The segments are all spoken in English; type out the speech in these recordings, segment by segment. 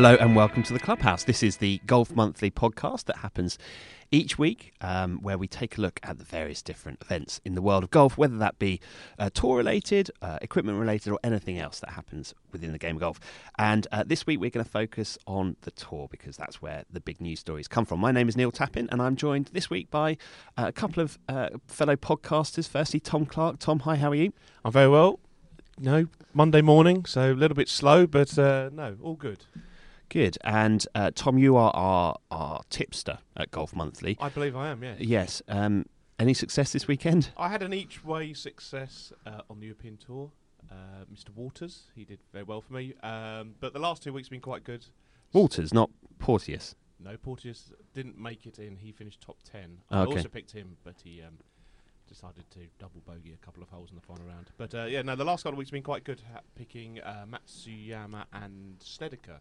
Hello and welcome to the Clubhouse. This is the Golf Monthly podcast that happens each week, um, where we take a look at the various different events in the world of golf, whether that be uh, tour related, uh, equipment related, or anything else that happens within the game of golf. And uh, this week we're going to focus on the tour because that's where the big news stories come from. My name is Neil Tappin, and I'm joined this week by uh, a couple of uh, fellow podcasters. Firstly, Tom Clark. Tom, hi, how are you? I'm very well. No, Monday morning, so a little bit slow, but uh, no, all good. Good. And uh, Tom, you are our, our tipster at Golf Monthly. I believe I am, yeah. Yes. Um, any success this weekend? I had an each way success uh, on the European Tour. Uh, Mr. Waters, he did very well for me. Um, but the last two weeks have been quite good. Walters, not Porteous. No, Porteous didn't make it in. He finished top 10. Oh, I okay. also picked him, but he um, decided to double bogey a couple of holes in the final round. But uh, yeah, no, the last couple of weeks have been quite good, ha- picking uh, Matsuyama and Snedeker.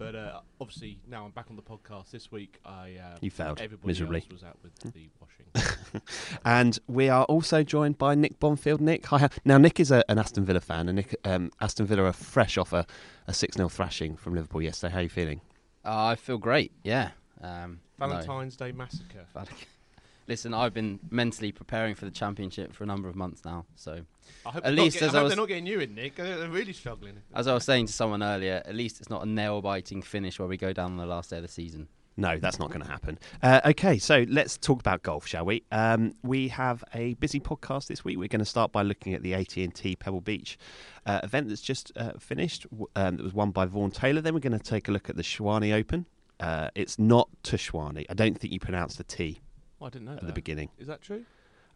But uh, obviously, now I'm back on the podcast this week. I uh, You failed everybody miserably. else was out with the washing. And we are also joined by Nick Bonfield. Nick, hi. Now, Nick is a, an Aston Villa fan, and Nick, um, Aston Villa are fresh off a, a 6 0 thrashing from Liverpool yesterday. How are you feeling? Uh, I feel great. Yeah. Um, no. Valentine's Day massacre. Val- Listen, I've been mentally preparing for the championship for a number of months now. So, I hope, At least not as get, I I was- they're not getting you in, Nick. They're they're really struggling. as I was saying to someone earlier, at least it's not a nail-biting finish where we go down on the last day of the season. No, that's not going to happen. Uh, okay, so let's talk about golf, shall we? Um, we have a busy podcast this week. We're going to start by looking at the AT&T Pebble Beach uh, event that's just uh, finished. w- Um, that was won by Vaughn Taylor. Then we're going to take a look at the Tshwane Open. Uh, it's not Tushwani. I don't think you pronounced the T Oh, I didn't know at that. the beginning. Is that true?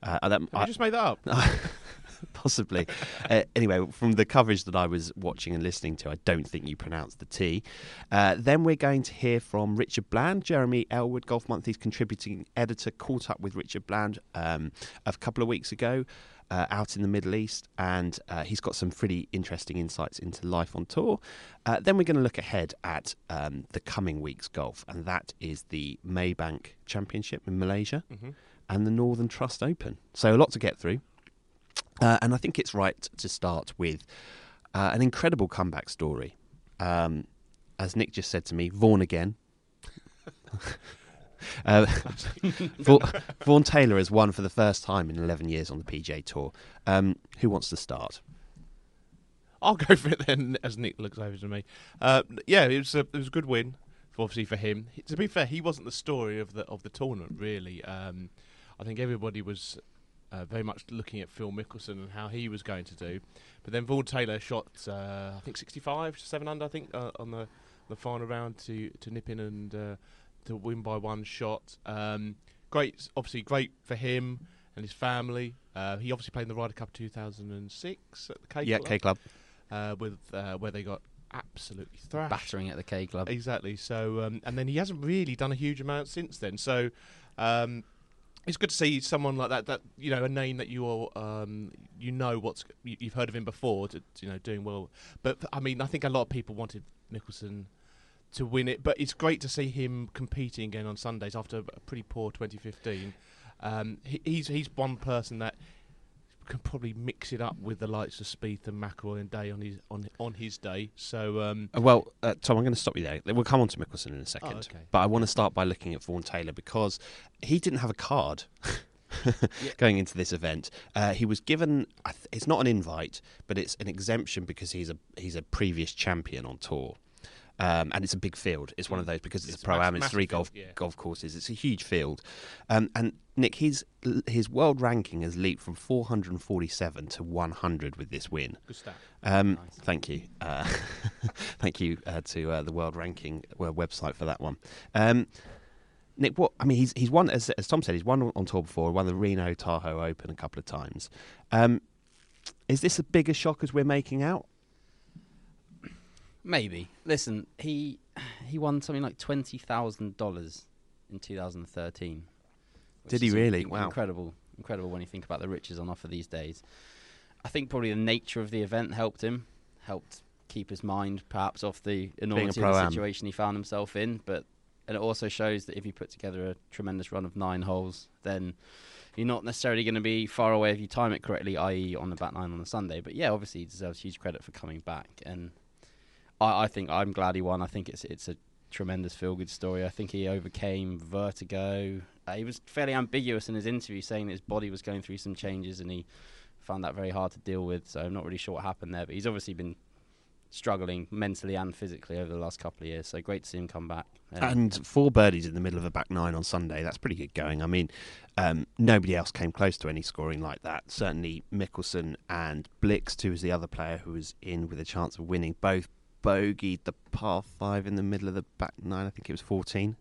Uh, that, I- just made that up? possibly. uh, anyway, from the coverage that I was watching and listening to, I don't think you pronounced the T. Uh, then we're going to hear from Richard Bland. Jeremy Ellwood, Golf Monthly's contributing editor, caught up with Richard Bland um, a couple of weeks ago. Uh, out in the Middle East, and uh, he's got some pretty interesting insights into life on tour. Uh, then we're going to look ahead at um, the coming week's golf, and that is the Maybank Championship in Malaysia Mm-hmm. and the Northern Trust Open. So a lot to get through. Uh, and I think it's right to start with uh, an incredible comeback story. Um, as Nick just said to me, Vaughn again. uh, Va- Vaughn Taylor has won for the first time in 11 years on the PGA Tour. Um, who wants to start? I'll go for it then, as Nick looks over to me. Uh, yeah, it was a it was a good win, obviously for him. To be fair, he wasn't the story of the of the tournament really. Um, I think everybody was uh, very much looking at Phil Mickelson and how he was going to do. But then Vaughn Taylor shot, uh, I think 65, seven under, I think, uh, on the the final round to to nip in and uh, to win by one shot. Um, great, obviously great for him and his family. Uh, he obviously played in the Ryder Cup 2006 at the Cape yeah, Club K Club. uh, with uh, where they got absolutely thrashed. Battering at the K Club. Exactly. So, um, and then he hasn't really done a huge amount since then. So, um, it's good to see someone like that. That you know, a name that you all, um, you know what's you, you've heard of him before. To, you know, doing well. But I mean, I think a lot of people wanted Mickelson to win it. But it's great to see him competing again on Sundays after a pretty poor 2015. Um, he, he's he's one person that can probably mix it up with the likes of Spieth and McIlroy and Day on his on on his day. So um, Uh, Well, uh, Tom, I'm going to stop you there. We'll come on to Mickelson in a second. Oh, okay. But I want to start by looking at Vaughn Taylor because he didn't have a card going into this event. Uh, he was given, th- it's not an invite, but it's an exemption because he's a he's a previous champion on tour. Um, and it's a big field. It's one of those because it's, It's a pro am. It's three field, golf yeah. golf courses. It's a huge field. Um, and Nick, his his world ranking has leaped from 447 to 100 with this win. good stat. Um, Nice. Thank you. Uh, thank you uh, to uh, the World Ranking uh, website for that one. Um, Nick, what I mean, he's he's won as, as Tom said, he's won on tour before, won the Reno Tahoe Open a couple of times. Um, is this a bigger shock as we're making out? Maybe. Listen, he he won something like twenty thousand dollars in 2013. Did he really? in- Wow. Incredible, incredible when you think about the riches on offer these days. I think probably the nature of the event helped him, helped keep his mind perhaps off the enormity of the situation he found himself in. But and it also shows that if you put together a tremendous run of nine holes, then you're not necessarily going to be far away if you time it correctly, i.e., on the back nine on the Sunday. But yeah, obviously he deserves huge credit for coming back and. I, I think I'm glad he won. I think it's it's a tremendous feel good story. I think he overcame vertigo. Uh, he was fairly ambiguous in his interview, saying that his body was going through some changes, and he found that very hard to deal with. So I'm not really sure what happened there, but he's obviously been struggling mentally and physically over the last couple of years. So great to see him come back. Um, And four birdies in the middle of a back nine on Sunday. That's pretty good going. I mean, um, nobody else came close to any scoring like that. Certainly Mickelson and Blixt, who was the other player who was in with a chance of winning, both bogeyed the par five in the middle of the back nine. I think it was 14.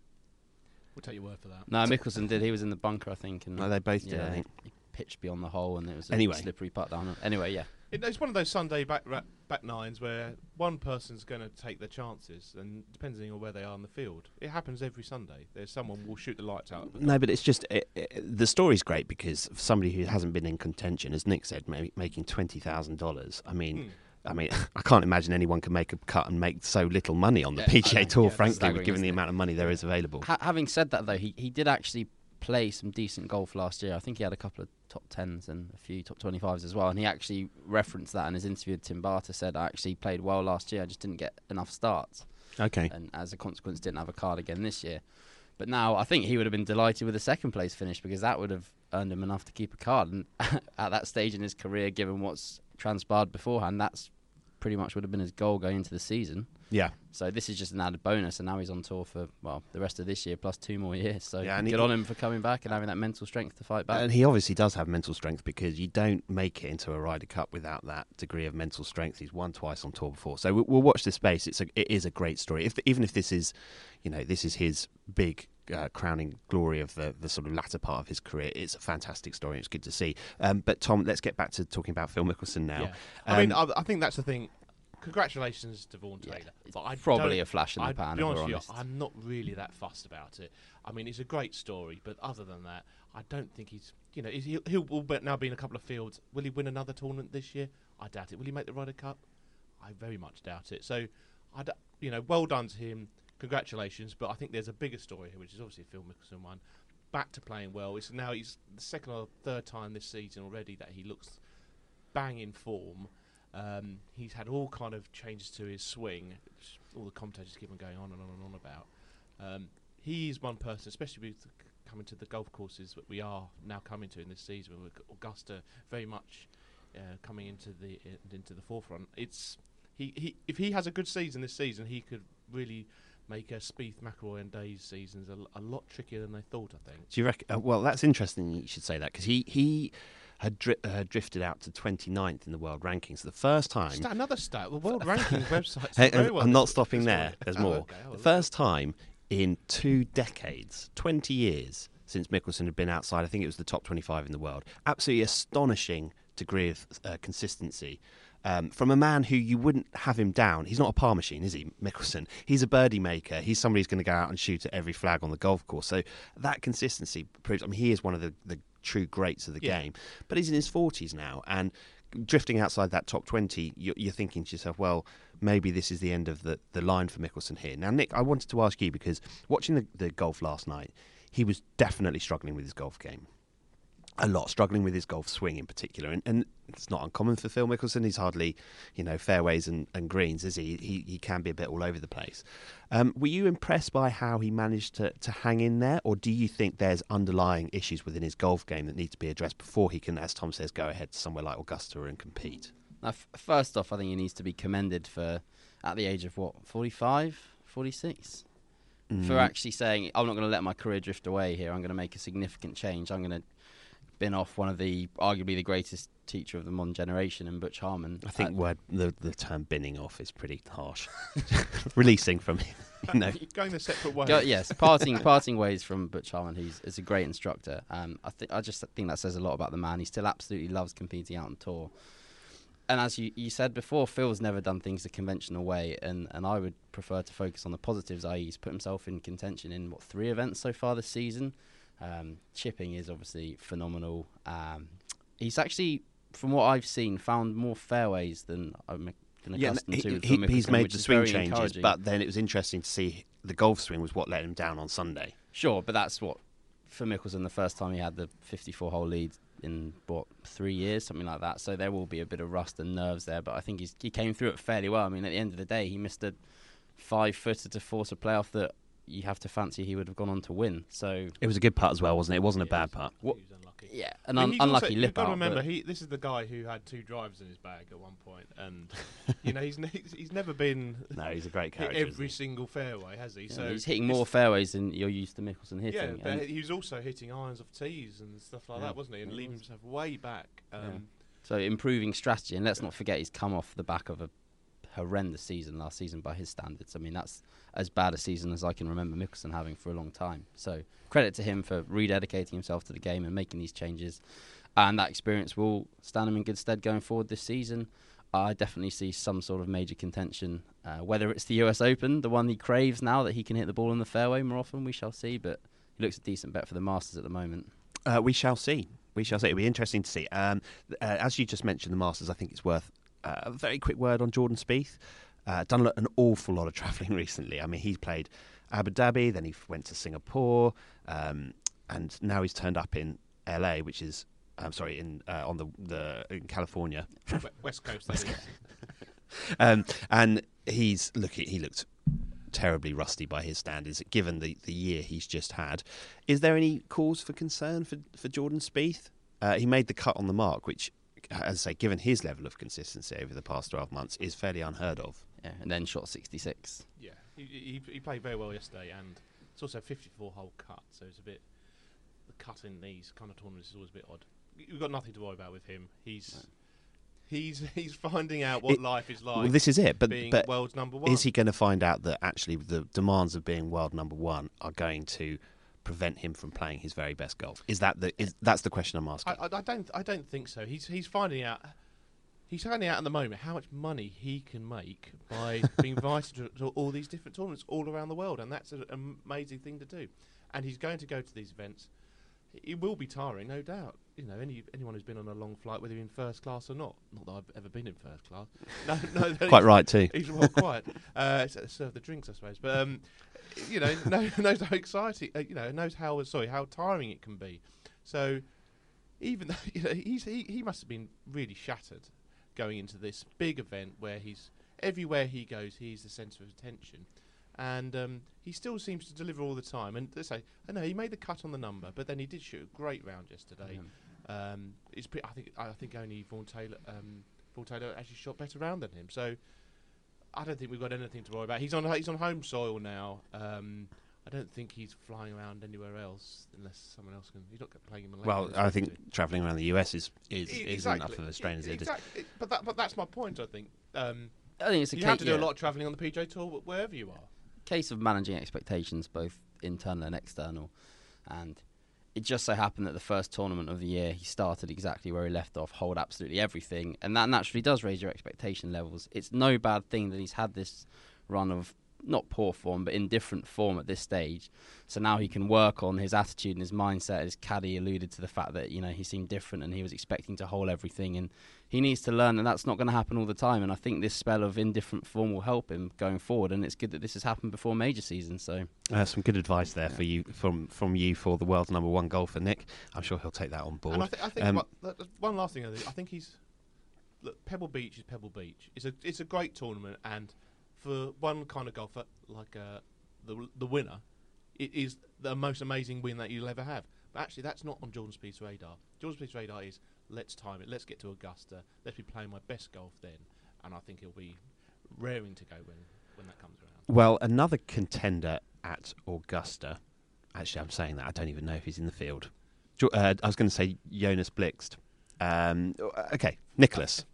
We'll take your word for that. no, Mickelson did. He was in the bunker, I think, and No, they both did, I think. he pitched beyond the hole, and it was a Anyway. slippery putt down. Anyway, yeah. It, it's one of those Sunday back ra- back nines where one person's going to take their chances, and depending on where they are in the field, it happens every Sunday. There's someone will shoot the lights out. No, but it's just it, it, the story's great because for somebody who hasn't been in contention, as Nick said, ma- making twenty thousand dollars. I mean, Hmm. I mean, I can't imagine anyone can make a cut and make so little money on the Yeah, PGA know. Tour, Yeah, frankly, staggering, given the it? amount of money there is available. Ha- having said that, though, he, he did actually play some decent golf last year. I think he had a couple of top tens and a few top twenty fives as well. And he actually referenced that in his interview with Tim Barter. Said I actually played well last year. I just didn't get enough starts, Okay, and as a consequence, didn't have a card again this year. But now I think he would have been delighted with a second place finish because that would have earned him enough to keep a card. And at that stage in his career, given what's transpired beforehand, that's pretty much would have been his goal going into the season. yeah, So this is just an added bonus, and now he's on tour for well the rest of this year plus two more years. So Yeah, and good he- on him for coming back and having that mental strength to fight back. and he obviously does have mental strength because you don't make it into a Ryder Cup without that degree of mental strength. He's won twice on tour before, so we'll, we'll watch this space. It's a, it is a great story. If even if this is, you know, this is his big. Uh, crowning glory of the, the sort of latter part of his career. It's a fantastic story. It's good to see. Um, but Tom, let's get back to talking about Phil Mickelson now. Yeah. I mean, Um, I, I think that's the thing. Congratulations to Vaughn Taylor. it's But I probably a flash in the I'd pan. be honest with you. I'm not really that fussed about it. I mean, it's a great story, but other than that, I don't think he's. You know, is he, he'll will now be in a couple of fields. Will he win another tournament this year? I doubt it. Will he make the Ryder Cup? I very much doubt it. So, I d- you know, well done to him. Congratulations. But I think there's a bigger story here, which is obviously Phil Mickelson one. Back to playing well. It's now he's the second or third time this season already that he looks bang in form. Um, he's had all kind of changes to his swing. all the commentators keep on going on and on and on about. Um, he is one person, especially with coming to the golf courses that we are now coming to in this season, with Augusta very much uh, coming into the uh, into the forefront. It's he, he if he has a good season this season, he could really make a Spieth, McIlroy, and Day's seasons a lot trickier than they thought. I think. Do you reckon? Uh, well, that's interesting. You should say that because he he had dri- uh, drifted out to 29th in the world rankings. The first time. Stat, another stat. The world ranking websites. Hey, I'm well not stopping there. There's Oh, more. okay. Oh, The look. first time in two decades, 20 years since Mickelson had been outside, I think it was the top 25 in the world. Absolutely astonishing degree of uh, consistency. Um, from a man who you wouldn't have him down. He's not a par machine, is he, Mickelson? He's a birdie maker. He's somebody who's going to go out and shoot at every flag on the golf course. So that consistency proves. I mean, he is one of the, the true greats of the Yeah. game. But he's in his 40s now, and drifting outside that top 20, you're, you're thinking to yourself, well, maybe this is the end of the, the line for Mickelson here. Now, Nick, I wanted to ask you because watching the, the golf last night, he was definitely struggling with his golf game. A lot, struggling with his golf swing in particular. And, and it's not uncommon for Phil Mickelson. He's hardly, you know, fairways and, and greens, is he? he? He can be a bit all over the place. Um, were you impressed by how he managed to, to hang in there? Or do you think there's underlying issues within his golf game that need to be addressed before he can, as Tom says, go ahead to somewhere like Augusta and compete? Now, f- first off, I think he needs to be commended for, at the age of what, 45, 46? For Mm. actually saying, I'm not going to let my career drift away here. I'm going to make a significant change. I'm going to bin off one of the, arguably the greatest teacher of the modern generation in Butch Harmon. I think Uh, the, the term binning off is pretty harsh. Releasing from him, you know. going the separate way. Go, yes, parting parting ways from Butch Harmon, who's is a great instructor. Um, I think I just think that says a lot about the man. He still absolutely loves competing out on tour. And as you, you said before, Phil's never done things the conventional way, and, and I would prefer to focus on the positives. I.e., he's put himself in contention in what three events so far this season. Um, chipping is obviously phenomenal. Um, he's actually, from what I've seen, found more fairways than I'm than Yeah, accustomed he, to. with he- he's made the swing changes, but then it was interesting to see the golf swing was what let him down on Sunday. Sure, but that's what for Mickelson the first time he had the 54 hole lead in what three years, something like that. So there will be a bit of rust and nerves there. But I think he's, he came through it fairly well. I mean, at the end of the day, he missed a five footer to force a playoff that you have to fancy he would have gone on to win. So It was a good putt as well, wasn't it? It wasn't a bad he was- putt. What- He was unlucky. yeah, an un- he's unlucky also, lip You've got to remember, he, this is the guy who had two drives in his bag at one point, and you know he's ne- he's never been No, he's a great hit character. every single fairway, has he? yeah, so he's hitting more fairways than you're used to Mickelson hitting. Yeah, but he was also hitting irons off tees and stuff like Yeah. that, wasn't he? And Yeah, leaving was. himself way back. Um, Yeah. So improving strategy, and let's not forget he's come off the back of a horrendous season last season by his standards. I mean, that's as bad a season as I can remember Mickelson having for a long time. So credit to him for rededicating himself to the game and making these changes, and that experience will stand him in good stead going forward this season. I definitely see some sort of major contention, uh, whether it's the U.S. Open, the one he craves now that he can hit the ball in the fairway more often. We shall see, but he looks a decent bet for the Masters at the moment. Uh, we shall see. We shall see. It'll be interesting to see. Um, uh, as you just mentioned, the Masters. I think it's worth uh, a very quick word on Jordan Spieth. Uh, done an awful lot of travelling recently. I mean, he's played Abu Dhabi, then he went to Singapore, um, and now he's turned up in LA, which is, I'm sorry, in uh, on the the in California. we- West Coast, that is. Um, and he's look. He looked terribly rusty by his standards, given the, the year he's just had. Is there any cause for concern for for Jordan Spieth? Uh, he made the cut on the mark, which, as I say, given his level of consistency over the past twelve months, is fairly unheard of. Yeah, and then shot 66. Yeah, he, he, he played very well yesterday, and it's also a 54 hole cut, so it's a bit. The cut in these kind of tournaments is always a bit odd. You've got nothing to worry about with him. He's he's he's finding out what It- life is like. well, this is it. But being but world's number one. is he going to find out that actually the demands of being world number one are going to prevent him from playing his very best golf? Is that the is that's the question I'm asking? I, I, don't. I don't think so. He's he's finding out. He's finding out at the moment how much money he can make by being invited to, to all these different tournaments all around the world, and that's an amazing thing to do. And he's going to go to these events. It will be tiring, no doubt. You know, any anyone who's been on a long flight, whether you're in first class or not. Not that I've ever been in first class. No, no. Quite right too. He's well quiet. Uh, serve the drinks, I suppose. But um, you know, know, knows how exciting. Uh, you know, knows how sorry how tiring it can be. So even though you know, he's he, he must have been really shattered going into this big event where he's everywhere he goes, he's the centre of attention. And um, he still seems to deliver all the time. And let's say, I know he made the cut on the number, but then he did shoot a great round yesterday. Um, it's I think I think only Vaughn Taylor, um, Vaughn Taylor actually shot better round than him. So I don't think we've got anything to worry about. He's on he's on home soil now. Um, I don't think he's flying around anywhere else unless someone else can. He's not playing in Malaysia. Well, I think travelling around the US is is, E- is enough of a strain as it is. Exactly. But that, but that's my point. I think um, I think it's a you ca- have to do yeah, a lot of travelling on the PJ Tour, wh- wherever you are. case of managing expectations, both internal and external. And it just so happened that the first tournament of the year, he started exactly where he left off, hold absolutely everything, and that naturally does raise your expectation levels. It's no bad thing that he's had this run of not poor form, but indifferent form at this stage. So now he can work on his attitude and his mindset. As Caddy alluded to the fact that you know he seemed different and he was expecting to hold everything, and he needs to learn that that's not going to happen all the time. And I think this spell of indifferent form will help him going forward. And it's good that this has happened before major season. So Uh, some good advice there for you from from you for the world's number one golfer, Nick. I'm sure he'll take that on board. And I, th- I think Um, what, one last thing. I think, I think he's look, Pebble Beach is Pebble Beach. It's a it's a great tournament, and for one kind of golfer like uh, the the winner, it is the most amazing win that you'll ever have. But actually, that's not on Jordan Spieth's radar. Jordan Spieth's radar is let's time it, let's get to Augusta, let's be playing my best golf then, and I think he'll be raring to go when when that comes around. Well, another contender at Augusta. Actually, I'm saying that I don't even know if he's in the field. Uh, I was going to say Jonas Blixt. Um, okay, Nicholas.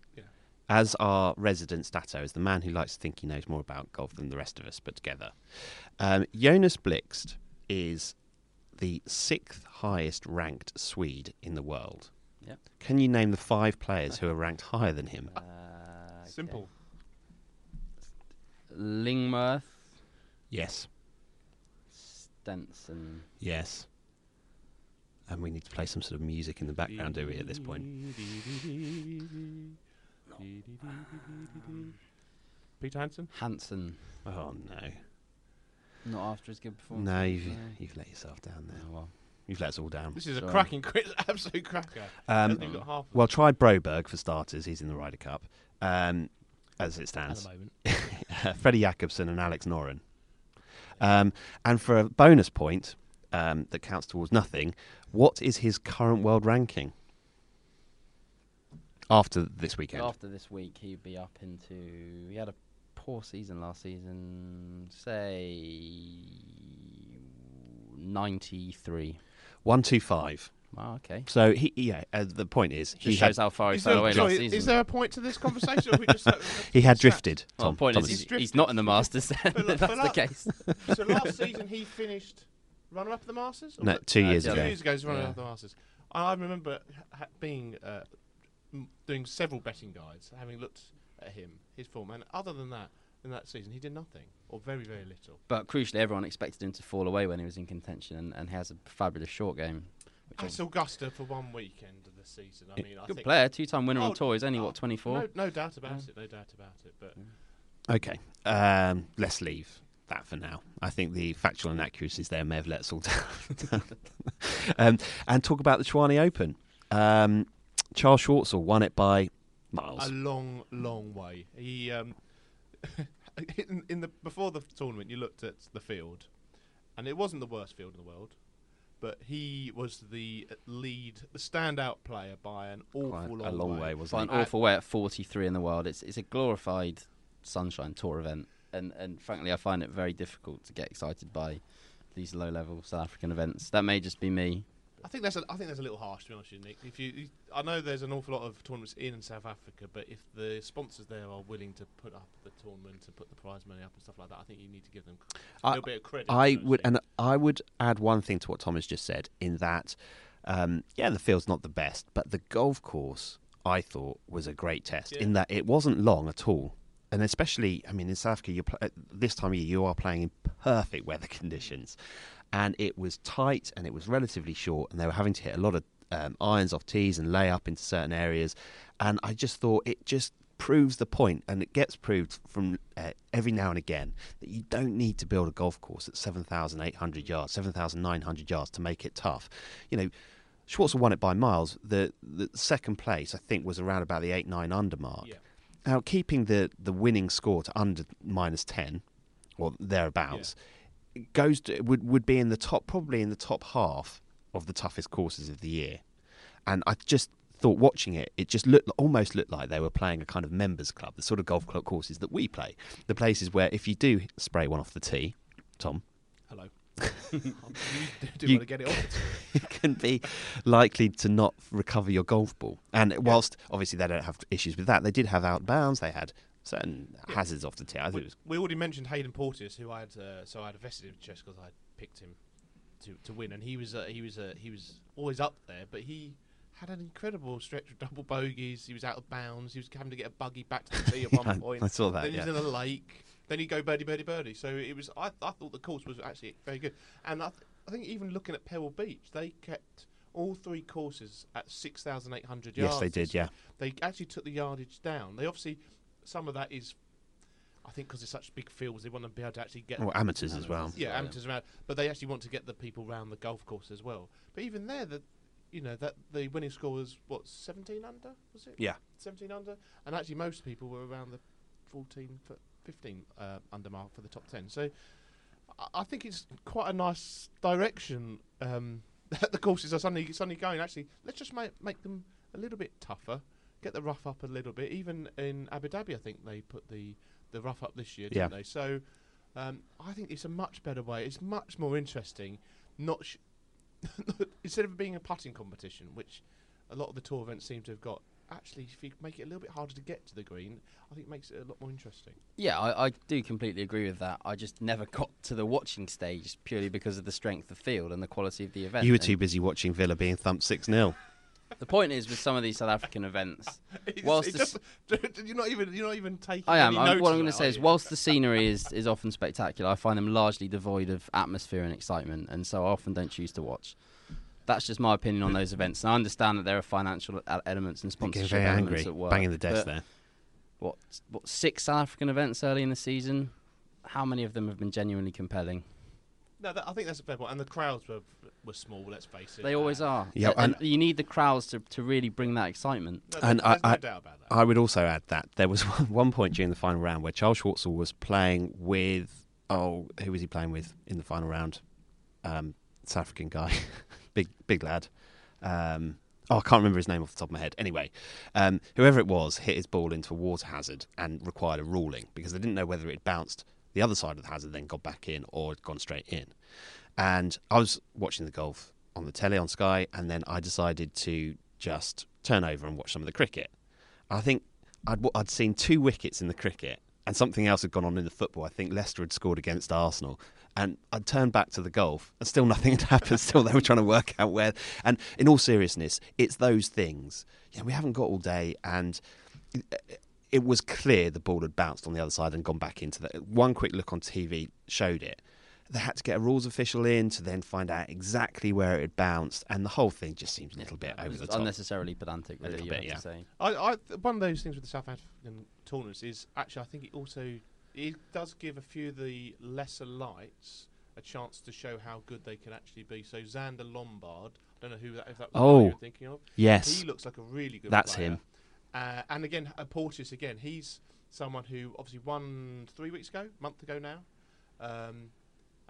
Yeah. As our resident stato, as the man who likes to think he knows more about golf than the rest of us put together, um, Jonas Blixt is the sixth highest ranked Swede in the world. Yep. Can you name the five players who are ranked higher than him? uh, Simple. Lingmerth, Yes. Stenson. Yes. And we need to play some sort of music in the background, do we, at this point? Peter Hanson. Hanson. Oh, no. Not after his good performance. No, you've, you've let yourself down there. Oh, well. You've let us all down. This is a Sorry. cracking quiz, absolute cracker. Um, Hasn't even got half of well, try Broberg for starters. He's in the Ryder Cup. Um, as it it at stands, the moment. Freddie Jacobson and Alex Noren. Um, and for a bonus point um, that counts towards nothing, what is his current world ranking after this weekend? After this week, he'd be up into. He had a poor season last season. Say ninety-three. One two five. Wow, okay. So he, yeah. Uh, the point is, Just he shows had, how far he Is fell there, away sorry, last season. is there a point to this conversation? or we just, he had Stats. drifted. well, Tom, the point Thomas. is, he's, He's he's not in the Masters. Then. But look, That's but the look- case. so last season he finished runner up at the Masters. Or no, was it- two Uh, years yeah. two ago. years ago, he was runner Yeah. up at the Masters. I remember being uh, m- doing several betting guides, having looked at him, his form, and other than that, in that season, he did nothing or very, very little. But crucially, everyone expected him to fall away when he was in contention, and, and he has a fabulous short game. Which That's Augusta for one weekend of the season. I mean, I good think player, two-time winner on Oh, tour. He's only oh, what 24. No, no doubt about Yeah. it. No doubt about it. But Okay, um, let's leave that for now. I think the factual inaccuracies there may have let us all down. um, and talk about the Tshwane Open. Um, Charl Schwartzel won it by miles. a long, long way. He um, in, in the before the tournament, you looked at the field, and it wasn't the worst field in the world, but he was the lead, the standout player by an awful Quite long, a long way, way. Wasn't an it? Uh, awful way at 43 in the world. It's it's a glorified sunshine tour event, and and frankly, I find it very difficult to get excited by these low-level South African events. That may just be me. I think that's a, I think that's a little harsh to be honest with you, Nick. If you, you, I know there's an awful lot of tournaments in South Africa, but if the sponsors there are willing to put up the tournament and put the prize money up and stuff like that, I think you need to give them a little bit of credit. I would, and I would add one thing to what Thomas just said. In that, um, yeah, the field's not the best, but the golf course I thought was a great test. Yeah. In that it wasn't long at all, and especially, I mean, in South Africa, pl- this time of year you are playing in perfect weather conditions, and it was tight and it was relatively short, and they were having to hit a lot of um, irons off tees and lay up into certain areas, and I just thought it just proves the point, and it gets proved from uh, every now and again that you don't need to build a golf course at 7,800 yards, 7,900 yards to make it tough. You know, Schwartzel won it by miles. The the second place, I think, was around about the 8 9 under mark. Yeah. Now, keeping the, the winning score to under minus 10 or thereabouts goes to, would, would be in the top, probably in the top half of the toughest courses of the year. And I just thought watching it, it just looked almost looked like they were playing a kind of members club, the sort of golf club courses that we play, the places where if you do spray one off the tee, Tom, Hello. you do You- want to get it off. can be likely to not recover your golf ball. And whilst obviously they don't have issues with that, they did have outbounds. They had certain Yeah. hazards off the tee. I We, was we already mentioned Haydn Porteous, who I had, uh, so I had a vested interest because I picked him to, to win, and he was uh, he was uh, he was always up there, but he had an incredible stretch of double bogeys. He was out of bounds. He was having to get a buggy back to the tee at one point. I saw that. then Yeah. he's in a lake. Then he'd go birdie, birdie, birdie. So it was. I, I thought the course was actually very good, and I, th- I think even looking at Pebble Beach, they kept all three courses at six thousand eight hundred yards. Yes, they did. Yeah. They actually took the yardage down. They obviously some of that is, I think, because it's such big fields, they want to be able to actually get Well, amateurs as well. yeah amateurs around, but they actually want to get the people around the golf course as well. But even there, the you know that the winning score was what seventeen under was it? Yeah. seventeen under, and actually most people were around the fourteen, f- fifteen uh, under mark for the top ten. So I, I think it's quite a nice direction. Um, that the courses are suddenly suddenly going. Actually, let's just make make them a little bit tougher. Get the rough up a little bit. Even in Abu Dhabi, I think they put the the rough up this year, didn't Yeah. they? So um, I think it's a much better way. It's much more interesting. Not sh- instead of being a putting competition, which a lot of the tour events seem to have got. Actually, if you make it a little bit harder to get to the green, I think it makes it a lot more interesting. Yeah, I, I do completely agree with that. I just never got to the watching stage purely because of the strength of field and the quality of the event. You were too busy watching Villa being thumped 6 0. The point is, with some of these South African events, It's- Whilst it the just, you're not even you're not even taking. I am. Any I'm, notice what I'm going to that, say are is, you? whilst the scenery is, is often spectacular, I find them largely devoid of atmosphere and excitement, and so I often don't choose to watch. That's just my opinion on those events. And I understand that there are financial e- elements and Getting sponsorship very elements angry, at work. banging the desk but there. What, what six South African events early in the season? How many of them have been genuinely compelling? No, that, I think that's a fair point. And the crowds were were small. Let's face it. They always Uh, are. Yeah, and, and- you need the crowds to, to really bring that excitement. No, And there's, there's I- no I- doubt about that. I would also add that there was one point during the final round where Charl Schwartzel was playing with oh who was he playing with in the final round? Um, South African guy, big big lad. Um, oh, I can't remember his name off the top of my head. Anyway, um, whoever it was hit his ball into a water hazard and required a ruling because they didn't know whether it bounced the other side of the hazard, then got back in, or gone straight in. And I was watching the golf on the telly on Sky, and then I decided to just turn over and watch some of the cricket. I think I'd, I'd seen two wickets in the cricket, and something else had gone on in the football. I think Leicester had scored against Arsenal. And I'd turned back to the golf, and still nothing had happened. Still, they were trying to work out where. And in all seriousness, it's those things. Yeah, we haven't got all day, and it was clear the ball had bounced on the other side and gone back into the. One quick look on TV showed it. They had to get a rules official in to then find out exactly where it had bounced, and the whole thing just seems a little bit It over the top. unnecessarily pedantic, A really. little you bit, have yeah. to say. I, I, one of those things with the South African tournaments is actually I think it also it does give a few of the lesser lights a chance to show how good they can actually be. So Zander Lombard, I don't know who that if that was the guy Oh, you're thinking of. Yes, He looks like a really good. That's player. him. Uh, and again, uh, Porteous again. He's someone who obviously won three weeks ago, month ago now. Um,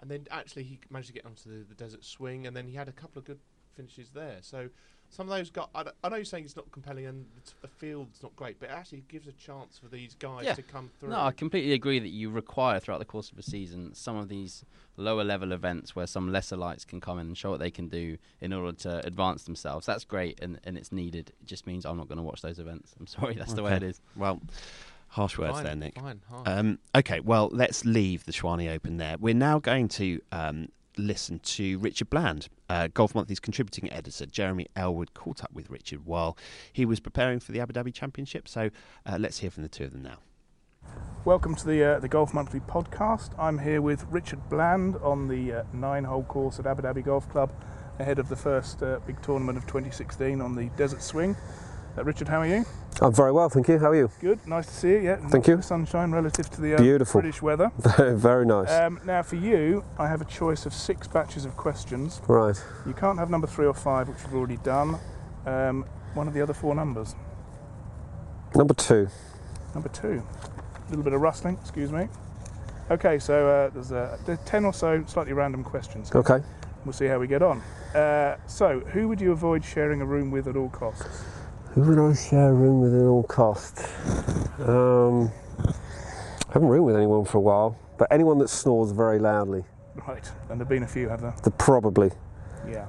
and then actually he managed to get onto the, the desert swing, and then he had a couple of good finishes there. So some of those guys, I know you're saying it's not compelling and the, t- the field's not great, but it actually gives a chance for these guys Yeah. to come through. No, I completely agree that you require throughout the course of a season some of these lower level events where some lesser lights can come in and show what they can do in order to advance themselves. That's great and, and it's needed. It just means I'm not going to watch those events. I'm sorry, that's the way it is. Well, harsh words fine, there, Nick. Fine, harsh. Um, okay, well, let's leave the Tshwane Open there. We're now going to um, listen to Richard Bland, uh, Golf Monthly's contributing editor. Jeremy Ellwood caught up with Richard while he was preparing for the Abu Dhabi Championship. So uh, let's hear from the two of them now. Welcome to the uh, the Golf Monthly podcast. I'm here with Richard Bland on the uh, nine-hole course at Abu Dhabi Golf Club, ahead of the first uh, big tournament of 2016 on the Desert Swing. Uh, Richard, how are you? I'm very well, thank you. How are you? Good. Nice to see you. Yeah. Thank you. Sunshine relative to the uh, Beautiful. British weather. Very, nice. Um, now, for you, I have a choice of six batches of questions. right. You can't have number three or five, which we've already done. Um, one of the other four numbers. Number two. Number two. A little bit of rustling, excuse me. Okay, so uh, there's, uh, there's 10 or so slightly random questions. Okay. We'll see how we get on. Uh, so, who would you avoid sharing a room with at all costs? Who would I share a room with at all cost? Um, I haven't roomed with anyone for a while, but anyone that snores very loudly. Right, and there've been a few, have there? The probably. Yeah.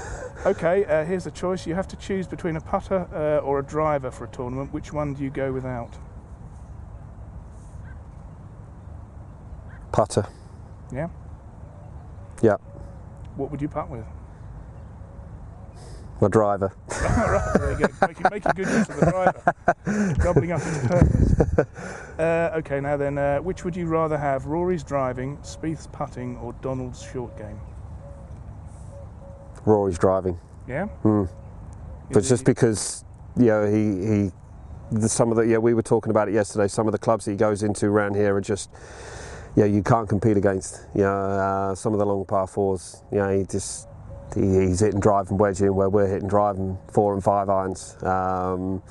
okay, uh, here's a choice. You have to choose between a putter uh, or a driver for a tournament. Which one do you go without? Putter. Yeah? Yeah. What would you putt with? My driver. right, there you go. Making, making good use of the driver. Doubling up its purpose. Uh, okay, now then, uh, which would you rather have? Rory's driving, Spieth's putting, or Donald's short game? Rory's driving. Yeah? Hmm. But Is just he- because, you know, he, he the, some of the, yeah, we were talking about it yesterday. Some of the clubs he goes into around here are just, yeah, you can't compete against. You know, uh, some of the long par fours, you know, he just, he, he's hitting drive and wedging where we're hitting drive and four and five irons. Um,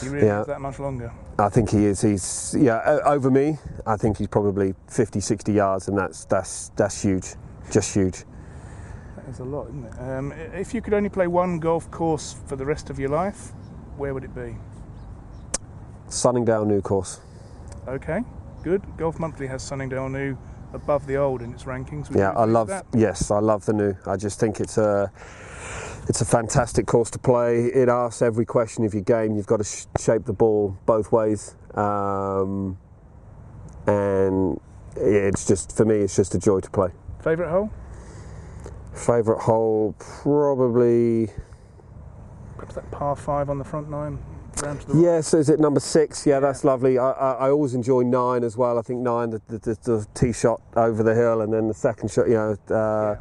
he really yeah. is that much longer. I think he is. He's yeah over me. I think he's probably 50, 60 yards, and that's that's that's huge, just huge. That is a lot, isn't it? Um, if you could only play one golf course for the rest of your life, where would it be? Sunningdale new course. Okay, good. Golf Monthly has Sunningdale New above the old in its rankings. Would Yeah, I love. that? Yes, I love the new. I just think it's a it's a fantastic course to play. It asks every question of your game. You've got to sh- shape the ball both ways, um, and it's just for me. It's just a joy to play. Favourite hole? Favorite hole probably. Perhaps that par five on the front nine, round to the right. Yes, is it number six? Yeah, that's lovely. I, I, I always enjoy nine as well. I think nine, the, the, the, the tee shot over the hill, and then the second shot. You know, uh,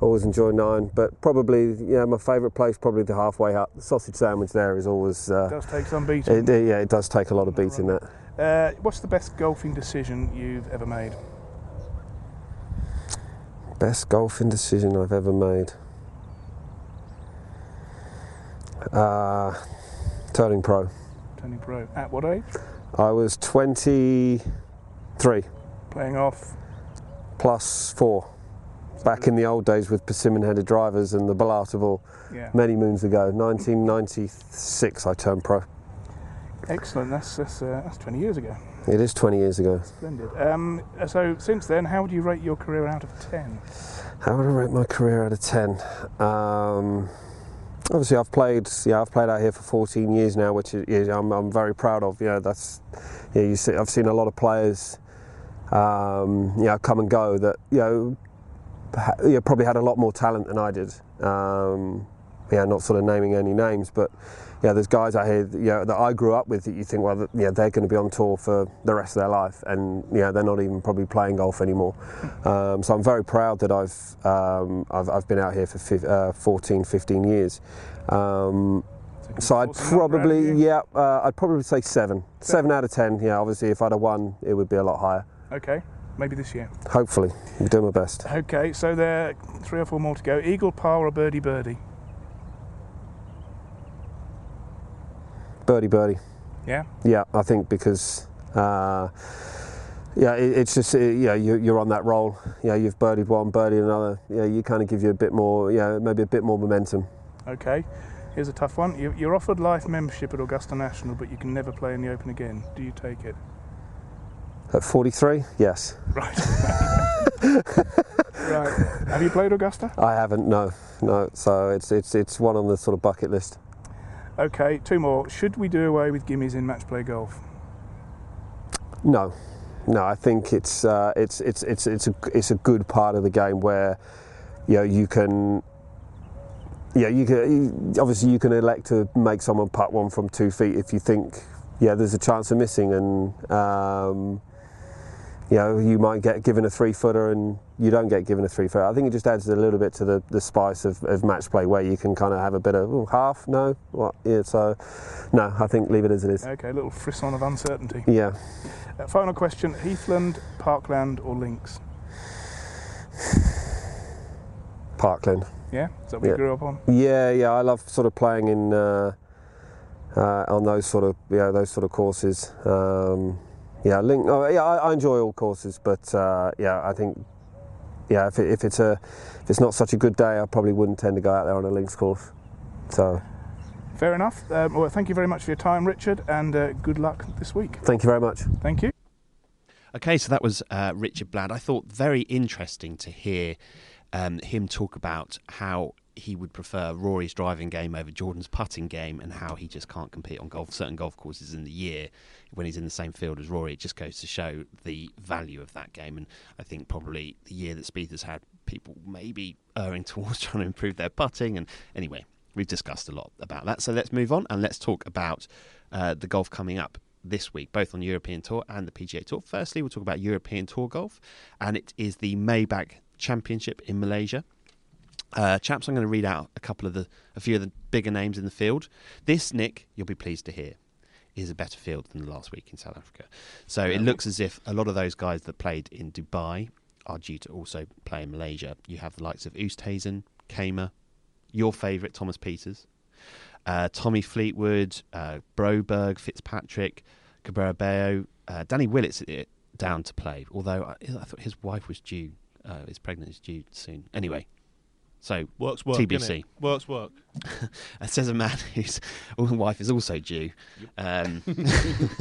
always enjoy nine. But probably, yeah, my favourite place probably the halfway hut. The sausage sandwich there is always. Uh, Does take some beating. it, it- yeah, it does take a lot of beating that. Uh, what's the best golfing decision you've ever made? Best golfing decision I've ever made. Uh, turning pro. Turning pro. At what age? I was 23 Playing off. plus four. Back in the old days with persimmon headed drivers and the balata ball Yeah. many moons ago. 1996 I turned pro. Excellent. That's that's, uh, that's 20 years ago. It is 20 years ago. Splendid. Um, so since then, how would you rate your career out of 10? How would I rate my career out of 10? Um, obviously, I've played. Yeah, I've played out here for 14 years now, which is, yeah, I'm, I'm very proud of. Yeah, that's. Yeah, you see, I've seen a lot of players. Um, you know, come and go that you know, ha- you probably had a lot more talent than I did. Um, yeah, not sort of naming any names, but yeah, there's guys out here you know, that I grew up with that you think, well, that, yeah, they're going to be on tour for the rest of their life, and yeah, they're not even probably playing golf anymore. Um, so I'm very proud that I've um, I've, I've been out here for fif- uh, 14, 15 years. Um, so I'd Awesome. Not proud of probably yeah, uh, I'd probably say seven, seven out of ten. Yeah, obviously if I'd have won, it would be a lot higher. Okay. Maybe this year. Hopefully, I'm doing my best. Okay. So there are three or four more to go. Eagle, par, or birdie, birdie? Birdie, birdie. Yeah. Yeah, I think because uh, yeah, it, it's just uh, yeah, you, you're on that roll. Yeah, you've birdied one, birdied another. Yeah, you kind of give you a bit more. Yeah, maybe a bit more momentum. Okay. Here's a tough one. You, you're offered life membership at Augusta National, but you can never play in the Open again. Do you take it? At 43, yes. Right. right. Have you played Augusta? I haven't. No, no. So it's it's it's one on the sort of bucket list. Okay. Two more. Should we do away with gimmies in match play golf? No, no. I think it's uh, it's it's it's it's a it's a good part of the game where you know you can. Yeah, you can obviously you can elect to make someone putt one from two feet if you think yeah there's a chance of missing and um, you know you might get given a three footer and you don't get given a three footer. I think it just adds a little bit to the, the spice of, of match play where you can kind of have a bit of oh, half no what yeah so no I think leave it as it is. Okay. A little frisson of uncertainty. Yeah. Uh, final question: Heathland, Parkland, or Links? Parkland. Yeah. Is that what you grew up on? Yeah, yeah, I love sort of playing in uh, uh, on those sort of yeah those sort of courses. Um, yeah, link. Oh, yeah, I, I enjoy all courses, but uh, yeah, I think yeah if, it, if it's a if it's not such a good day, I probably wouldn't tend to go out there on a links course. So Fair enough. Um, well, thank you very much for your time, Richard, and uh, good luck this week. thank you very much. Thank you. Okay, so that was uh, Richard Bland. I thought very interesting to hear um, him talk about how he would prefer Rory's driving game over Jordan's putting game, and how he just can't compete on golf certain golf courses in the year when he's in the same field as Rory. It just goes to show the value of that game, and I think probably the year that Spieth has had, people maybe erring towards trying to improve their putting. And anyway, we've discussed a lot about that. So let's move on and let's talk about uh, the golf coming up this week, both on European Tour and the PGA Tour. Firstly, we'll talk about European Tour golf, and it is the Maybank Championship in Malaysia. Uh, chaps, I'm going to read out a couple of the, a few of the bigger names in the field. This, Nick, you'll be pleased to hear, is a better field than the last week in South Africa. So it looks as if a lot of those guys that played in Dubai are due to also play in Malaysia. You have the likes of Oosthuizen, Kaymer, your favourite Thomas Pieters, uh, Tommy Fleetwood, uh, Broberg, Fitzpatrick, Cabrera Bello, uh, Danny Willett's uh, down to play. Although I, I thought his wife was due, uh, his pregnant is due soon. Anyway, so Works work. TBC. innit? Works work. it says a man whose wife is also due. Um,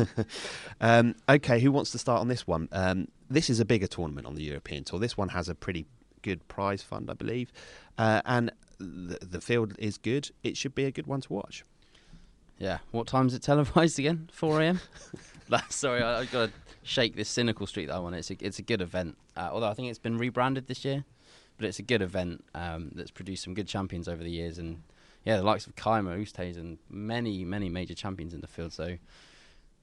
um, okay, who wants to start on this one? Um, this is a bigger tournament on the European Tour. This one has a pretty good prize fund, I believe, uh, and the, the field is good. It should be a good one to watch. Yeah. What time is it televised again? 4 a.m. Sorry, I, I've got to shake this cynical streak that I'm on. It's a, it's a good event. Uh, although I think it's been rebranded this year, but it's a good event um, that's produced some good champions over the years. And yeah, the likes of Kaymer, Oosthuizen, and many, many major champions in the field. So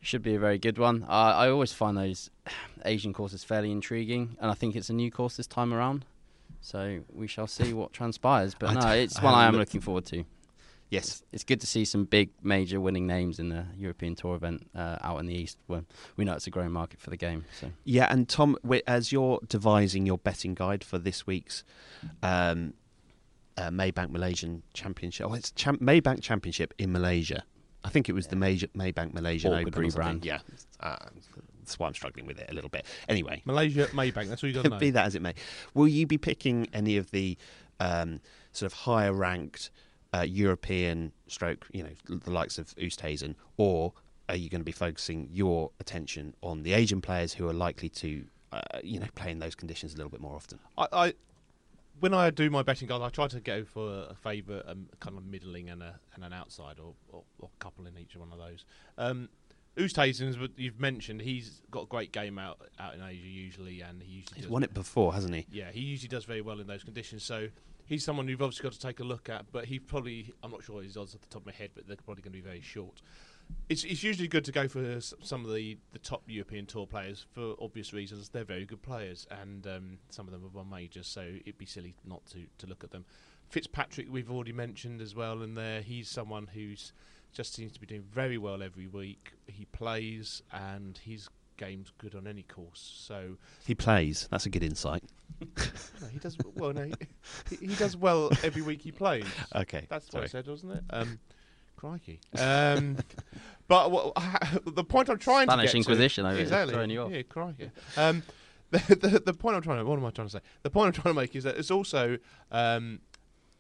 should be a very good one. Uh, I always find those Asian courses fairly intriguing, and I think it's a new course this time around. So we shall see what transpires. But I no, it's I one I am looking forward to. Yes. It's, it's good to see some big major winning names in the European Tour event uh, out in the east. Where we know it's a growing market for the game. So Yeah, and Tom, as you're devising your betting guide for this week's um, uh, Maybank Malaysian Championship, oh, it's Cham- Maybank Championship in Malaysia. I think it was the major Maybank Malaysian Awkward Open. or rebrand. Yeah, uh, that's why I'm struggling with it a little bit. Anyway, Malaysia, Maybank. That's all you got to know. be that as it may, will you be picking any of the um, sort of higher ranked uh, European stroke, you know, the likes of Oosthuizen, or are you going to be focusing your attention on the Asian players who are likely to, uh, you know, play in those conditions a little bit more often? I, I when I do my betting guide, I try to go for a favourite, um, kind of middling and a and an outside, or, or, or a couple in each one of those. Um, Oosthuizen's, what you've mentioned, he's got a great game out out in Asia usually, and he usually He's won it before, hasn't he? Yeah, he usually does very well in those conditions. So he's someone you've obviously got to take a look at. But he probably, I'm not sure his odds off the top of my head, but they're probably going to be very short. It's, it's usually good to go for some of the, the top European Tour players for obvious reasons. They're very good players, and um, some of them have won majors, so it'd be silly not to, to look at them. Fitzpatrick, we've already mentioned as well, and there he's someone who's just seems to be doing very well every week. He plays, and his game's good on any course. So He plays. That's a good insight. no, he does well. No, he, he does well every week he plays. Okay, That's sorry. what I said, wasn't it? Um, crikey. Um, but what, the point I'm trying Spanish to get Inquisition to, over here, exactly. throwing you off. Yeah, crikey. Um, the, the, the point I'm trying to what am I trying to say? The point I'm trying to make is that it's also um,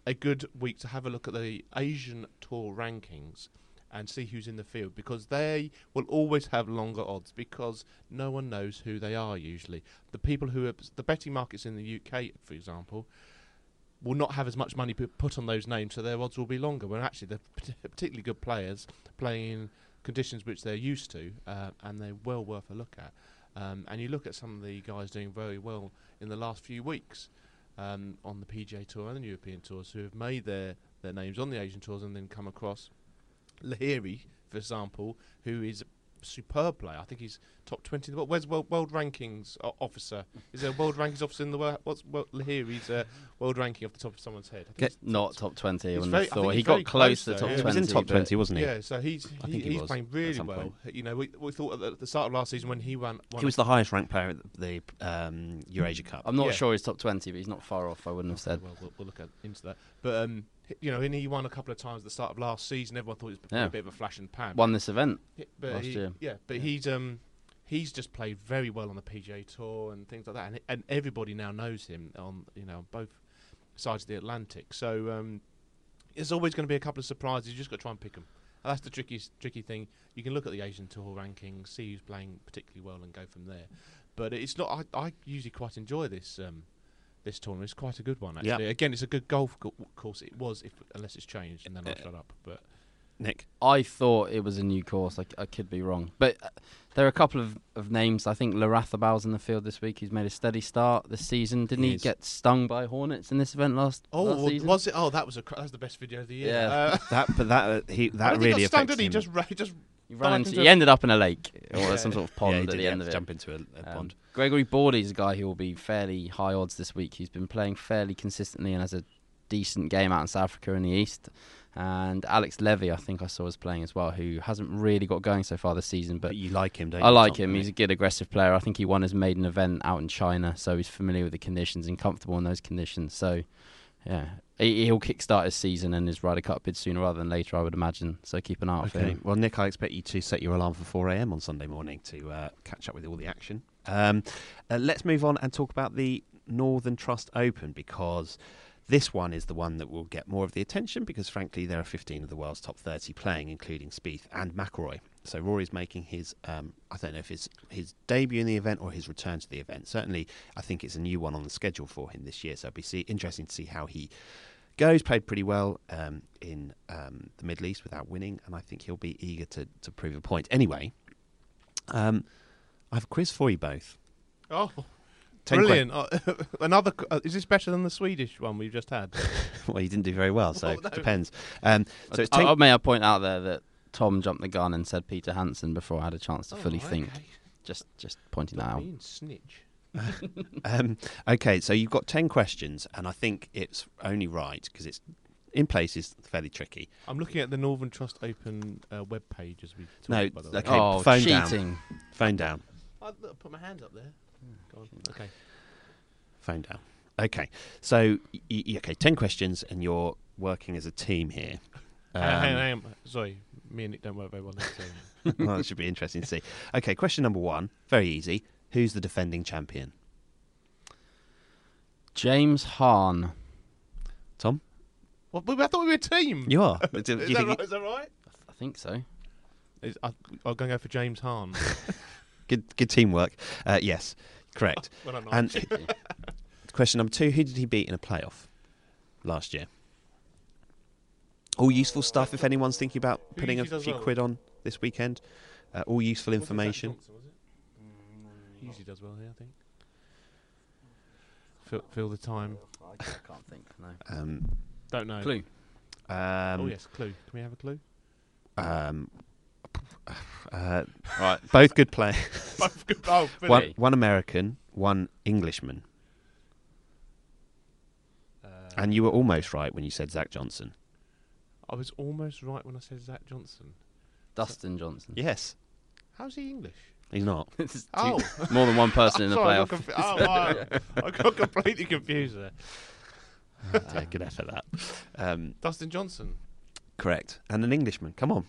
a good week to have a look at the Asian Tour rankings and see who's in the field because they will always have longer odds because no one knows who they are usually. The people who are the betting markets in the UK, for example, will not have as much money put on those names, so their odds will be longer. When actually they're particularly good players playing in conditions which they're used to, uh, and they're well worth a look at. Um, and you look at some of the guys doing very well in the last few weeks um, on the PGA Tour and the European Tours who have made their, their names on the Asian Tours and then come across. Lahiri, for example, who is a superb player. I think he's top 20. in the world. Where's world, world rankings o- officer? Is there a world rankings officer in the world? What's world, Lahiri's uh, world ranking off the top of someone's head? I think Get- it's Not top 20, I He's wouldn't very- have I thought. He got very close close to though, top yeah. He 20. was in top 20, wasn't he? Yeah, so he's I think he he's was playing really well. point. You know, we, we thought at the, the start of last season when he won, won He was the highest ranked player at the um, Eurasia Cup. I'm not Yeah. sure he's top 20, but he's not far off, I wouldn't have said. Well, we'll, we'll look at, into that. But um, you know, and he won a couple of times at the start of last season. Everyone thought he was Yeah. a bit of a flash in the pan. Won this event. Yeah, but last he, year. Yeah, but Yeah. he's um he's just played very well on the PGA Tour and things like that, and, and everybody now knows him on you know on both sides of the Atlantic. So um, there's always going to be a couple of surprises. You just got to try and pick them. And that's the tricky tricky thing. You can look at the Asian Tour rankings, see who's playing particularly well, and go from there. But it's not. I, I usually quite enjoy this. Um, this tournament It's quite a good one, Yeah. actually. Again, it's a good golf co- course. It was, if unless it's changed, and then I'll Uh, shut up. But Nick, I thought it was a new course. I, I could be wrong. But uh, there are a couple of, of names. I think Larathabow's in the field this week. He's made a steady start this season. Didn't He he, get stung by hornets in this event last, oh, last season? was it? Oh, that was a cr- that was the best video of the year. Yeah. Uh, that but that uh, he that don't really he got stung, affected did he? him. Just, ra- just He, ran into, into he a- ended up in a lake or Yeah. some sort of pond he at did the end to of it. jump into a, a Um, pond. Gregory Bourdy's a guy who will be fairly high odds this week. He's been playing fairly consistently and has a decent game out in South Africa in the East. And Alex Levy, I think I saw was playing as well, who hasn't really got going so far this season. But But you like him, don't I you? I like him. He's a good aggressive player. I think he won his maiden event out in China, so he's familiar with the conditions and comfortable in those conditions. So, yeah, he, he'll kickstart his season and his Ryder Cup bid sooner rather than later, I would imagine. So keep an eye out for Okay. him. Well, Nick, I expect you to set your alarm for 4 a.m. on Sunday morning to uh, catch up with all the action. Um, uh, let's move on and talk about the Northern Trust Open because this one is the one that will get more of the attention because, frankly, there are 15 of the world's top 30 playing, including Spieth and McIlroy. So Rory's making his, um, I don't know if it's his debut in the event or his return to the event. Certainly, I think it's a new one on the schedule for him this year. So it'll be see- interesting to see how he goes. Played pretty well um, in um, the Middle East without winning, and I think he'll be eager to, to prove a point. Anyway, um, I have a quiz for you both. oh, Ten brilliant! Uh, Another. Uh, is this better than the Swedish one we've just had? well, you didn't do very well, so Well, no. it depends. Um, so it's I, ten- I, may I point out there that Tom jumped the gun and said Peter Hanson before I had a chance to Oh, fully right, think. Just just pointing that out. being snitch. um, okay, so you've got 10 questions, and I think it's only right because it's in place is fairly tricky. I'm looking at the Northern Trust Open uh, web page as we talk. No, by the way. okay. oh, phone down. cheating. Phone down. I look, put my hand up there. Go on. Okay. Phone down. Okay. So, y- y- okay, 10 questions, and you're working as a team here. hang, on, hang, Um, on, hang on. Sorry, me and Nick don't work very well next well, it should be interesting to see. Okay, question number one. Very easy. Who's the defending champion? James Hahn. Tom? Well, I thought we were a team. You are. Is, you that right? is that right? I think so. Is, I, I'm going to go for James Hahn. Good, good teamwork. Uh, yes, correct. well, And question number two: Who did he beat in a playoff last year? All useful stuff. If anyone's thinking about Who putting a few well? quid on this weekend, uh, all useful Was it Zach information. Johnson, was it? He usually does well here, I think. Fill, fill the time. I can't think. No. Um, Don't know. Clue. um, oh yes, clue. Can we have a clue? um, uh, right, both good players. Both good- oh, Billy. one, one American, one Englishman. Uh, And you were almost right when you said Zach Johnson. I was almost right when I said Zach Johnson. Dustin Johnson. Yes, How's he English? he's not. This is two- Oh, more than one person in the Sorry, I playoff. got confu- oh, right. I got completely confused there. yeah, good effort that. Um, Dustin Johnson, correct. And an Englishman. Come on.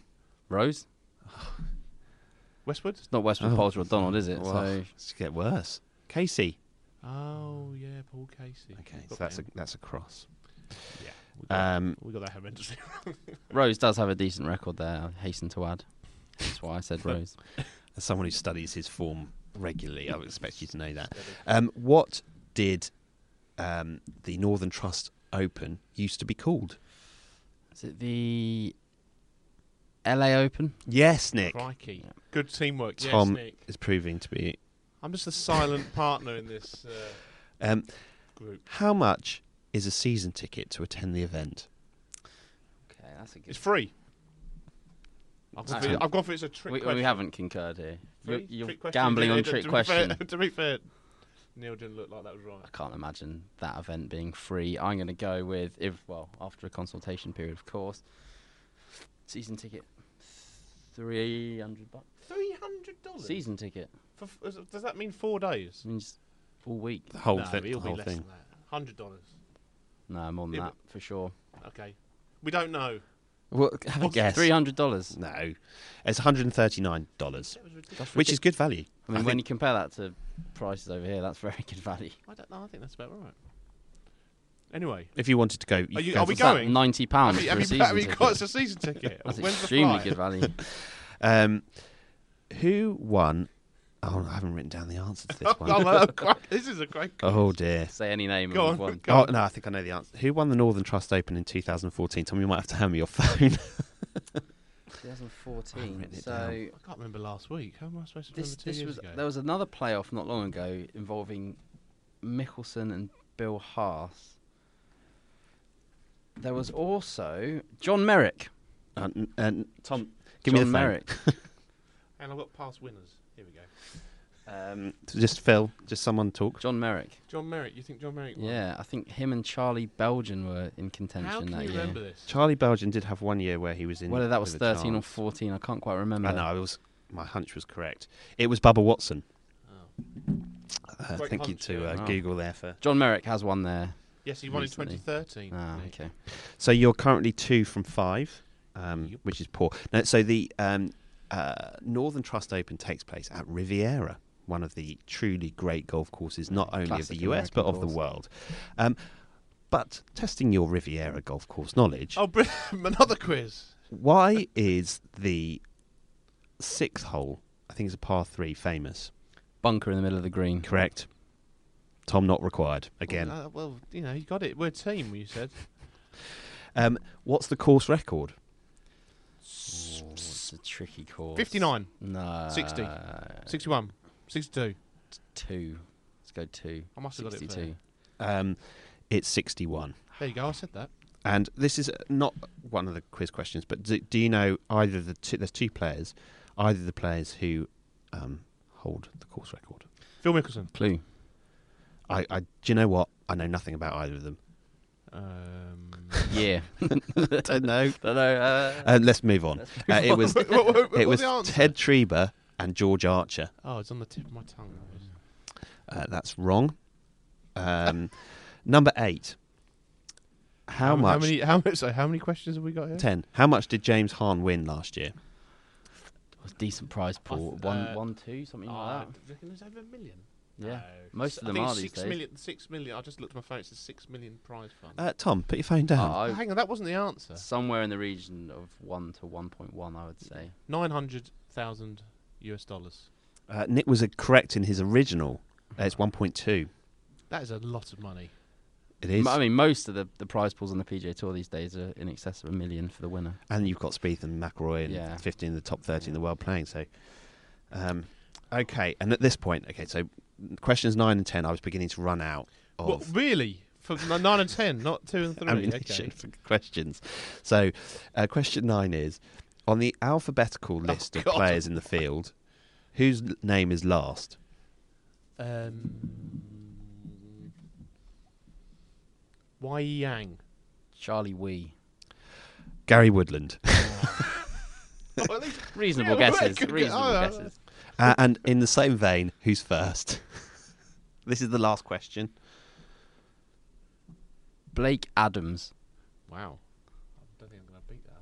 Rose. Westwood. It's not Westwood Oh. Poulter or Donald, is it? Well, So It's get worse. Casey. Oh yeah, Paul Casey. Okay, so that's a that's a cross. yeah. We got, Um, we got that horrendously. Rose does have a decent record there. I hasten to add. That's why I said Rose. as someone who studies his form regularly, I would expect you to know that. Um, what did um, the Northern Trust Open used to be called? Is it the LA Open? Yes, Nick. Crikey, good teamwork. Tom yes, Nick. is proving to be. I'm just a silent partner in this uh, Um, group. how much is a season ticket to attend the event? Okay, that's a good. It's free. I've gone, for, Actually, I've gone for it's a trick we, question. we haven't concurred here. You're, Free? you're Trick gambling Yeah, on to- trick to be fair- question. to be fair, Neil didn't look like that was right. I can't imagine that event being free. I'm going to go with if well after a consultation period, of course. Season ticket, three hundred bucks. Three hundred dollars. Season ticket For, f- does that mean four days? means all week. The whole no, thing. It'll The be whole less thing. than that. Hundred dollars. No, more than Yeah, that for sure. Okay. We don't know. Well, have a guess. Three hundred dollars. No, it's one hundred and thirty-nine dollars, That was ridiculous. which is good value. I mean, I when you compare that to prices over here, that's very good value. I don't know. I think that's about right. Anyway, If you wanted to go, you Are you- could are we for- go- going? Ninety pounds have you, for have a you, season have you ticket. got us a season ticket? That's When's extremely good value. Um, who won? Oh, I haven't written down the answer to this one. well, quite- this is a great. Oh dear. Say any name Go on, one. go Oh no, I think I know the answer. Who won the Northern Trust Open in 2014? Tom, you might have to hand me your phone. 2014. So down. I can't remember last week. How am I supposed to this remember two this years was ago? there was another playoff not long ago involving Mickelson and Bill Haas. There was also John Merrick. uh, n- and Tom, give John me the phone. Merrick. and I've got past winners. Here we go. Um, so just Phil, just someone talk. John Merrick. John Merrick. You think John Merrick? Won? Yeah, I think him and Charlie Beljan were in contention How contention can that you year. remember this? Charlie Beljan did have one year where he was in. Whether that was with a 13 or 14, I can't quite remember. I know. It was my hunch was correct. It was Bubba Watson. Oh. Uh, Great thank you to uh, Wow. Google there for. John Merrick has one there. Yes, he won in Recently. 2013. Ah, okay. So you're currently two from five, um, Yep. which is poor. Now, so the um, uh, Northern Trust Open takes place at Riviera, one of the truly great golf courses, not only of the US but American of the world. Um, but testing your Riviera golf course knowledge, Oh, brilliant. another quiz. why is the sixth hole? I think it's a par three. Famous, Bunker in the middle of the green. correct? Tom not required again. Well, uh, well, you know, you got it. We're a team. You said. Um, what's the course record? Oh, it's a tricky course. 59, No. 60. 61, 62. Two. Let's go two. I must have got it. 62. Um, it's sixty-one. There you go. I said that. And this is not one of the quiz questions, but do, do you know either the two, there's two players, either the players who um, hold the course record? Phil Mickelson. Clue. I, I do you know what? I know nothing about either of them. Um, Year. don't know. Don't know. Uh, Uh, let's move on. Uh, it was What- what- what- it was what's the answer? Ted Tryba and George Archer. Oh, it's on the tip of my tongue. Uh, that's wrong. Um, number eight. How, much? How many? How many? So how many questions have we got here? Ten. How much did James Hahn win last year? was decent prize pool. th- one, uh, one, two, something Oh, like I that. reckon there's over a million. Yeah. No. Most of I them think are it's these six days. million- Six million. I just looked at my phone. It's a six million prize fund. Uh, Tom, put your phone down. Oh, Oh, hang on, that wasn't the answer. somewhere in the region of one to one point one, I would say. Nine hundred thousand US dollars. Uh, Nick was uh, correct in his original. Uh, it's 1.2. That is a lot of money. It is. I mean, most of the, the prize pools on the PGA Tour these days are in excess of a million for the winner. and you've got Spieth and McIlroy and Yeah. 15 of the top 30 in the world playing. So, um, okay. And at this point, okay, so questions nine and 10, I was beginning to run out of What really? For nine and ten, not two and three. ammunition okay. for questions. So, uh, question nine is on the alphabetical list of players in the field, whose name is last? Um, Y.E. Yang. Charlie Wi. Gary Woodland. Oh, at least- Reasonable Yeah, guesses. good- Reasonable oh, uh, guesses. Uh, and in the same vein, who's first? this is the last question. Blake Adams. Wow. I don't think I'm going to beat that.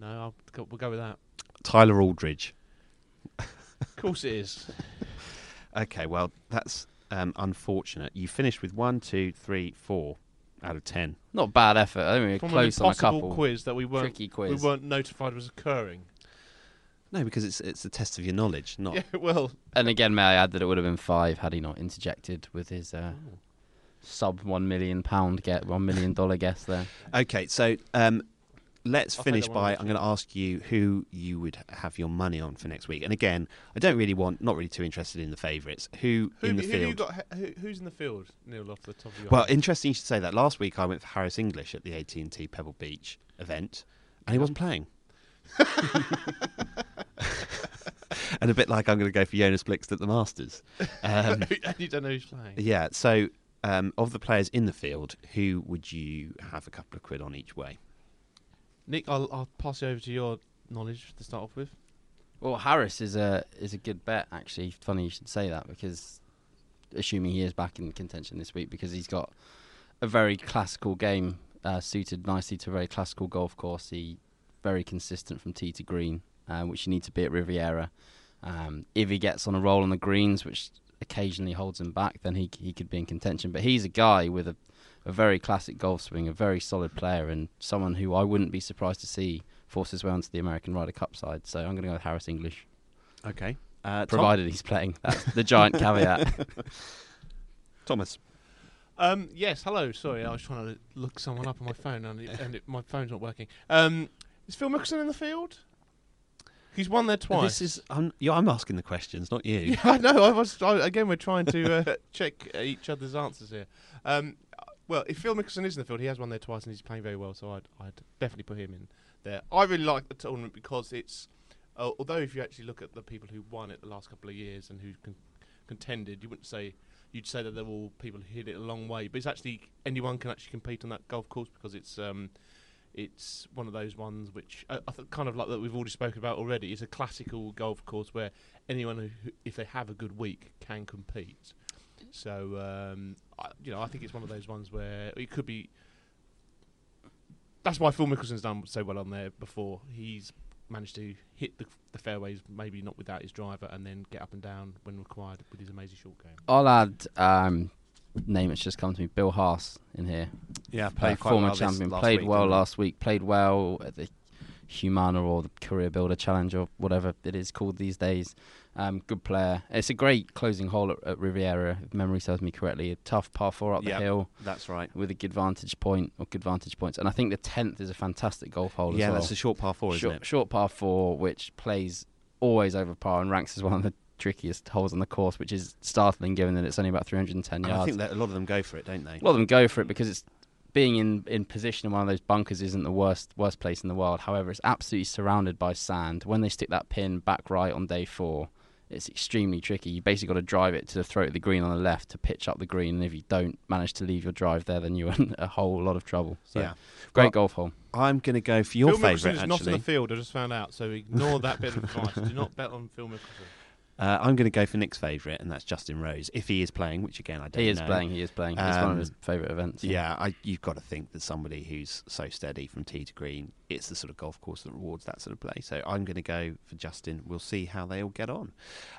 No, I'll go, we'll go with that. Tyler Aldridge. Of course it is. Okay, well, that's um, unfortunate. You finished with one, two, three, four out of ten. Not bad effort. I think we were From close an on a impossible couple. quiz that we weren't Tricky we weren't notified was occurring. No, because it's it's a test of your knowledge, not. Yeah, well, And again, may I add that it would have been five had he not interjected with his uh, sub one million pound get one million dollar guess there. Okay, so um, let's I'll finish by. I'm going to ask you who you would have your money on for next week. And again, I don't really want, not really too interested in the favourites. Who, who, in the who field? got? Who, who's in the field, Neil? Off the top of your well, head? interesting you should say that. Last week I went for Harris English at the AT&T Pebble Beach event, and he wasn't playing. and a bit like I'm going to go for Jonas Blixt at the Masters. Um, and you don't know who's playing. yeah. So, um, of the players in the field, who would you have a couple of quid on each way? Nick, I'll, I'll pass you over to your knowledge to start off with. Well, Harris is a is a good bet actually. Funny you should say that because assuming he is back in contention this week because he's got a very classical game uh, suited nicely to a very classical golf course. He very consistent from tee to green, uh, which you need to be at Riviera. Um, if he gets on a roll on the greens, which occasionally holds him back, then he he could be in contention. But he's a guy with a a very classic golf swing, a very solid player, and someone who I wouldn't be surprised to see force his way onto the American Ryder Cup side. So I'm going to go with Harris English, Okay. Uh, Tom- provided he's playing. That's the giant caveat. Thomas. Um, yes, hello. Sorry, I was trying to look someone up on my phone and, it, and it, my phone's not working. Um, is Phil Mickelson in the field? He's won there twice. This is I'm, yeah, I'm asking the questions, not you. Yeah, I know. I was I, again. We're trying to uh, check uh, each other's answers here. Um, well, if Phil Mickelson is in the field, he has won there twice and he's playing very well. So I'd, I'd definitely put him in there. I really like the tournament because it's uh, although if you actually look at the people who won it the last couple of years and who con- contended, you wouldn't say you'd say that they're all people who hit it a long way. But it's actually anyone can actually compete on that golf course because it's. Um, it's one of those ones which I kind of like that we've already spoken about already. It's a classical golf course where anyone who if they have a good week, can compete. So um, I, you know, I think it's one of those ones where it could be. That's why Phil Mickelson's done so well on there before. He's managed to hit the, the fairways, maybe not without his driver, and then get up and down when required with his amazing short game. I'll add um, name that's just come to me, Bill Haas in here. Yeah, Uh, played quite former well this champion, last played week, well last week, played well at the Humana or the CareerBuilder Challenge or whatever it is called these days. Um, good player. It's a great closing hole at, at Riviera, if memory serves me correctly. A tough par four up Yep. the hill That's right. with a good vantage point or good vantage points. And I think the tenth is a fantastic golf hole Yeah, as well. that's a short par four, isn't it? short par four, which plays always over par and ranks as one of the trickiest holes on the course, which is startling given that it's only about 310 And yards. I think that a lot of them go for it, don't they? A lot of them go for it because it's being in, in position in one of those bunkers isn't the worst worst place in the world. However, it's absolutely surrounded by sand. When they stick that pin back right on day four, it's extremely tricky. You basically got to drive it to the throat of the green on the left to pitch up the green, and if you don't manage to leave your drive there, then you're in a whole lot of trouble. So, yeah. great Well, golf hole. I'm going to go for your Phil Mickelson favourite, is not in the field. I just found out, so ignore that bit of advice. Do not bet on Phil Mickelson. Uh, I'm going to go for Nick's favourite, and that's Justin Rose, if he is playing, which again I don't know. He is know. playing. He is playing. It's one of Um, his favourite events. Yeah, I, you've got to think that somebody who's so steady from tee to green, it's the sort of golf course that rewards that sort of play. So I'm going to go for Justin. We'll see how they all get on.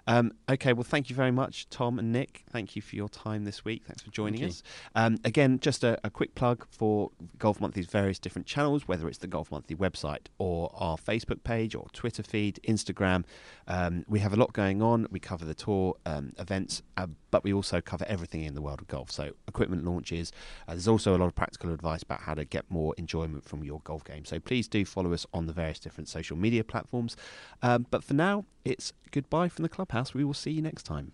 Um, okay, well, thank you very much, Tom and Nick. Thank you for your time this week. Thanks for joining Thank us. Um, again, just a, a quick plug for Golf Monthly's various different channels, whether it's the Golf Monthly website or our Facebook page or Twitter feed, Instagram. Um, we have a lot going on. We cover the tour um, events, uh, but we also cover everything in the world of golf. So equipment launches. Uh, there's also a lot of practical advice about how to get more enjoyment from your golf game. So please do follow us on the various different social media platforms. Um, but for now, it's goodbye from the clubhouse. We will see you next time.